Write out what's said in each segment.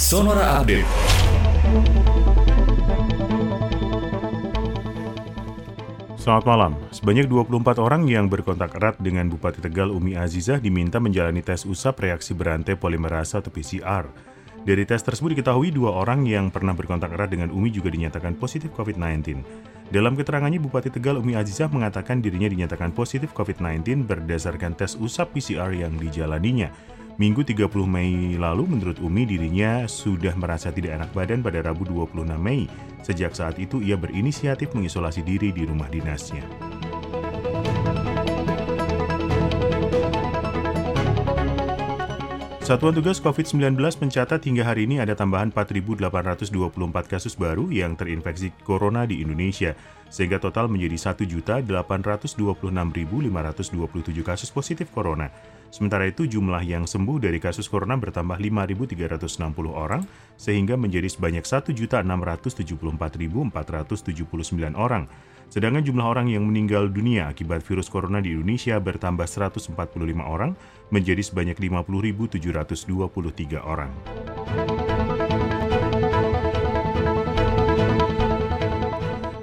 Sonora Update. Selamat malam. Sebanyak 24 orang yang berkontak erat dengan Bupati Tegal Umi Azizah diminta menjalani tes usap reaksi berantai polimerasa atau PCR. Dari tes tersebut diketahui dua orang yang pernah berkontak erat dengan Umi juga dinyatakan positif COVID-19. Dalam keterangannya, Bupati Tegal Umi Azizah mengatakan dirinya dinyatakan positif COVID-19 berdasarkan tes usap PCR yang dijalaninya. Minggu 30 Mei lalu, menurut Umi, dirinya sudah merasa tidak enak badan pada Rabu 26 Mei. Sejak saat itu, ia berinisiatif mengisolasi diri di rumah dinasnya. Satuan Tugas COVID-19 mencatat hingga hari ini ada tambahan 4.824 kasus baru yang terinfeksi corona di Indonesia, sehingga total menjadi 1.826.527 kasus positif corona. Sementara itu jumlah yang sembuh dari kasus corona bertambah 5.360 orang, sehingga menjadi sebanyak 1.674.479 orang. Sedangkan jumlah orang yang meninggal dunia akibat virus corona di Indonesia bertambah 145 orang menjadi sebanyak 50.723 orang.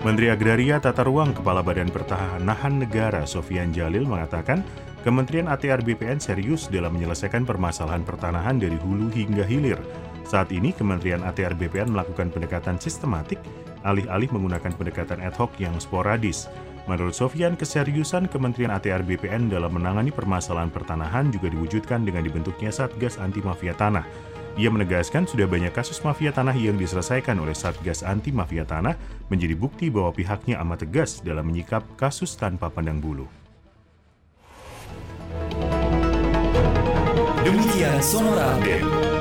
Menteri Agraria Tata Ruang Kepala Badan Pertahanan Negara Sofian Jalil mengatakan Kementerian ATR BPN serius dalam menyelesaikan permasalahan pertanahan dari hulu hingga hilir. Saat ini Kementerian ATR BPN melakukan pendekatan sistematik alih-alih menggunakan pendekatan ad hoc yang sporadis. Menurut Sofian, keseriusan Kementerian ATR BPN dalam menangani permasalahan pertanahan juga diwujudkan dengan dibentuknya Satgas Anti Mafia Tanah. Ia menegaskan sudah banyak kasus mafia tanah yang diselesaikan oleh Satgas Anti Mafia Tanah menjadi bukti bahwa pihaknya amat tegas dalam menyikap kasus tanpa pandang bulu. Demikian Sonora Update.